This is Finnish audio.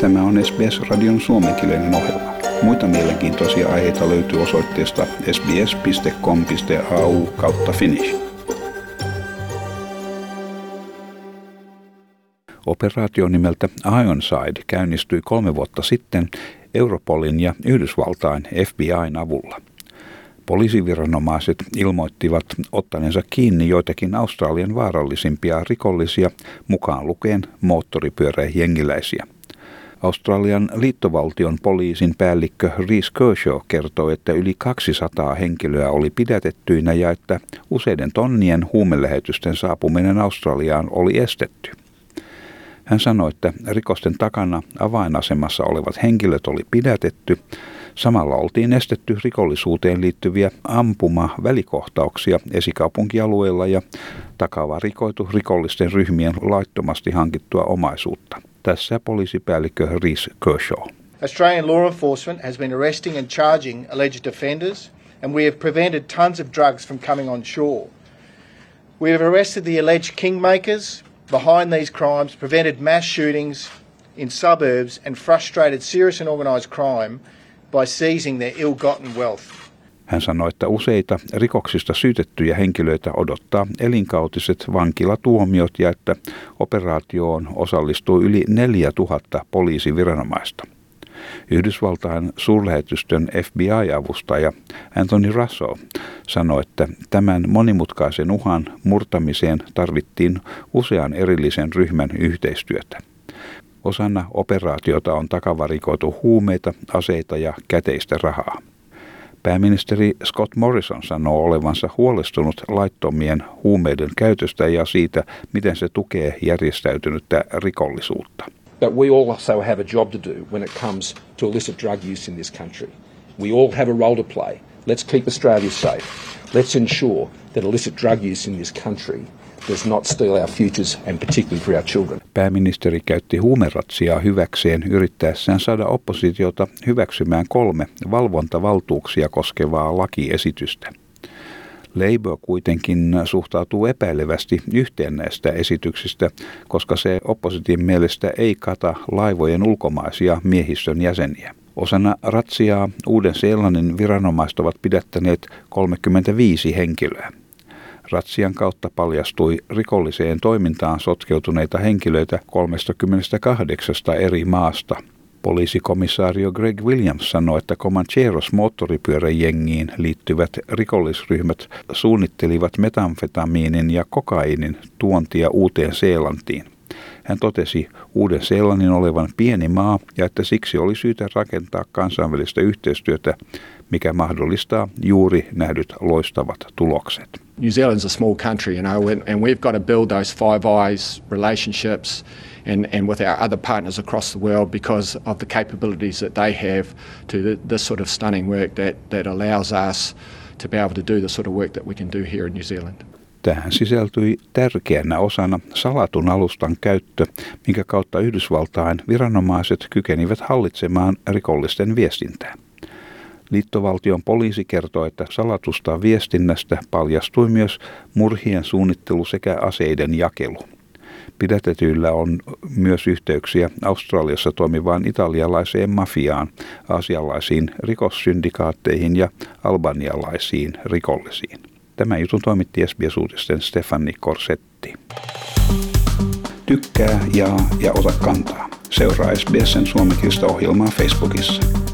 Tämä on SBS-radion suomenkielinen ohjelma. Muita mielenkiintoisia aiheita löytyy osoitteesta sbs.com.au kautta finnish. Operaatio nimeltä Ironside käynnistyi kolme vuotta sitten Europolin ja Yhdysvaltain FBIn avulla – Poliisiviranomaiset ilmoittivat ottaneensa kiinni joitakin Australian vaarallisimpia rikollisia, mukaan lukeen moottoripyöräjengiläisiä. Australian liittovaltion poliisin päällikkö Reese Kershaw kertoi, että yli 200 henkilöä oli pidätettyinä ja että useiden tonnien huumelähetysten saapuminen Australiaan oli estetty. Hän sanoi, että rikosten takana avainasemassa olevat henkilöt oli pidätetty Samalla oltiin estetty rikollisuuteen liittyviä ampuma-välikohtauksia esikaupunkialueilla ja takavarikoitu rikollisten ryhmien laittomasti hankittua omaisuutta. Tässä poliisipäällikkö Rhys Kershaw. Australian law enforcement has been arresting and charging alleged offenders, and we have prevented tons of drugs from coming on shore. We have arrested the alleged kingmakers behind these crimes, prevented mass shootings in suburbs, and frustrated serious and organised crime by seizing their ill-gotten wealth. Hän sanoi, että useita rikoksista syytettyjä henkilöitä odottaa elinkautiset vankilatuomiot ja että operaatioon osallistuu yli 4000 poliisiviranomaista. Yhdysvaltain suurlähetystön FBI-avustaja Anthony Russo sanoi, että tämän monimutkaisen uhan murtamiseen tarvittiin usean erillisen ryhmän yhteistyötä. Osana operaatiota on takavarikoitu huumeita, aseita ja käteistä rahaa. Pääministeri Scott Morrison sanoo olevansa huolestunut laittomien huumeiden käytöstä ja siitä, miten se tukee järjestäytynyttä rikollisuutta. But we also have a job to do when it comes to illicit drug use in this country. We all have a role to play. Let's keep Australia safe. Let's ensure that illicit drug use in this country does not steal our futures and particularly for our children. Pääministeri käytti huumeratsiaa hyväkseen yrittäessään saada oppositiota hyväksymään kolme valvontavaltuuksia koskevaa lakiesitystä. Labour kuitenkin suhtautuu epäilevästi yhteen näistä esityksistä, koska se opposition mielestä ei kata laivojen ulkomaisia miehistön jäseniä. Osana ratsiaa Uuden-Seelannin viranomaiset ovat pidättäneet 35 henkilöä. Ratsian kautta paljastui rikolliseen toimintaan sotkeutuneita henkilöitä 38 eri maasta. Poliisikomissaario Greg Williams sanoi, että Comancheros moottoripyöräjengiin liittyvät rikollisryhmät suunnittelivat metamfetamiinin ja kokainin tuontia uuteen Seelantiin. Hän totesi Uuden-Seelannin olevan pieni maa ja että siksi oli syytä rakentaa kansainvälistä yhteistyötä, mikä mahdollistaa juuri nähdyt loistavat tulokset. New Zealand's a small country, you know, and we've got to build those Five Eyes relationships and, and with our other partners across the world because of the capabilities that they have to the, this sort of stunning work that, that allows us to be able to do the sort of work that we can do here in New Zealand. Tähän sisältyi tärkeänä osana salatun alustan käyttö, minkä kautta Yhdysvaltain viranomaiset kykenivät hallitsemaan rikollisten viestintää. Liittovaltion poliisi kertoi, että salatusta viestinnästä paljastui myös murhien suunnittelu sekä aseiden jakelu. Pidätetyillä on myös yhteyksiä Australiassa toimivaan italialaiseen mafiaan, asialaisiin rikossyndikaatteihin ja albanialaisiin rikollisiin. Tämä jutun toimitti SBS-uutisten Stefani Korsetti. Tykkää, jaa ja ota kantaa. Seuraa SBSn suomenkielistä ohjelmaa Facebookissa.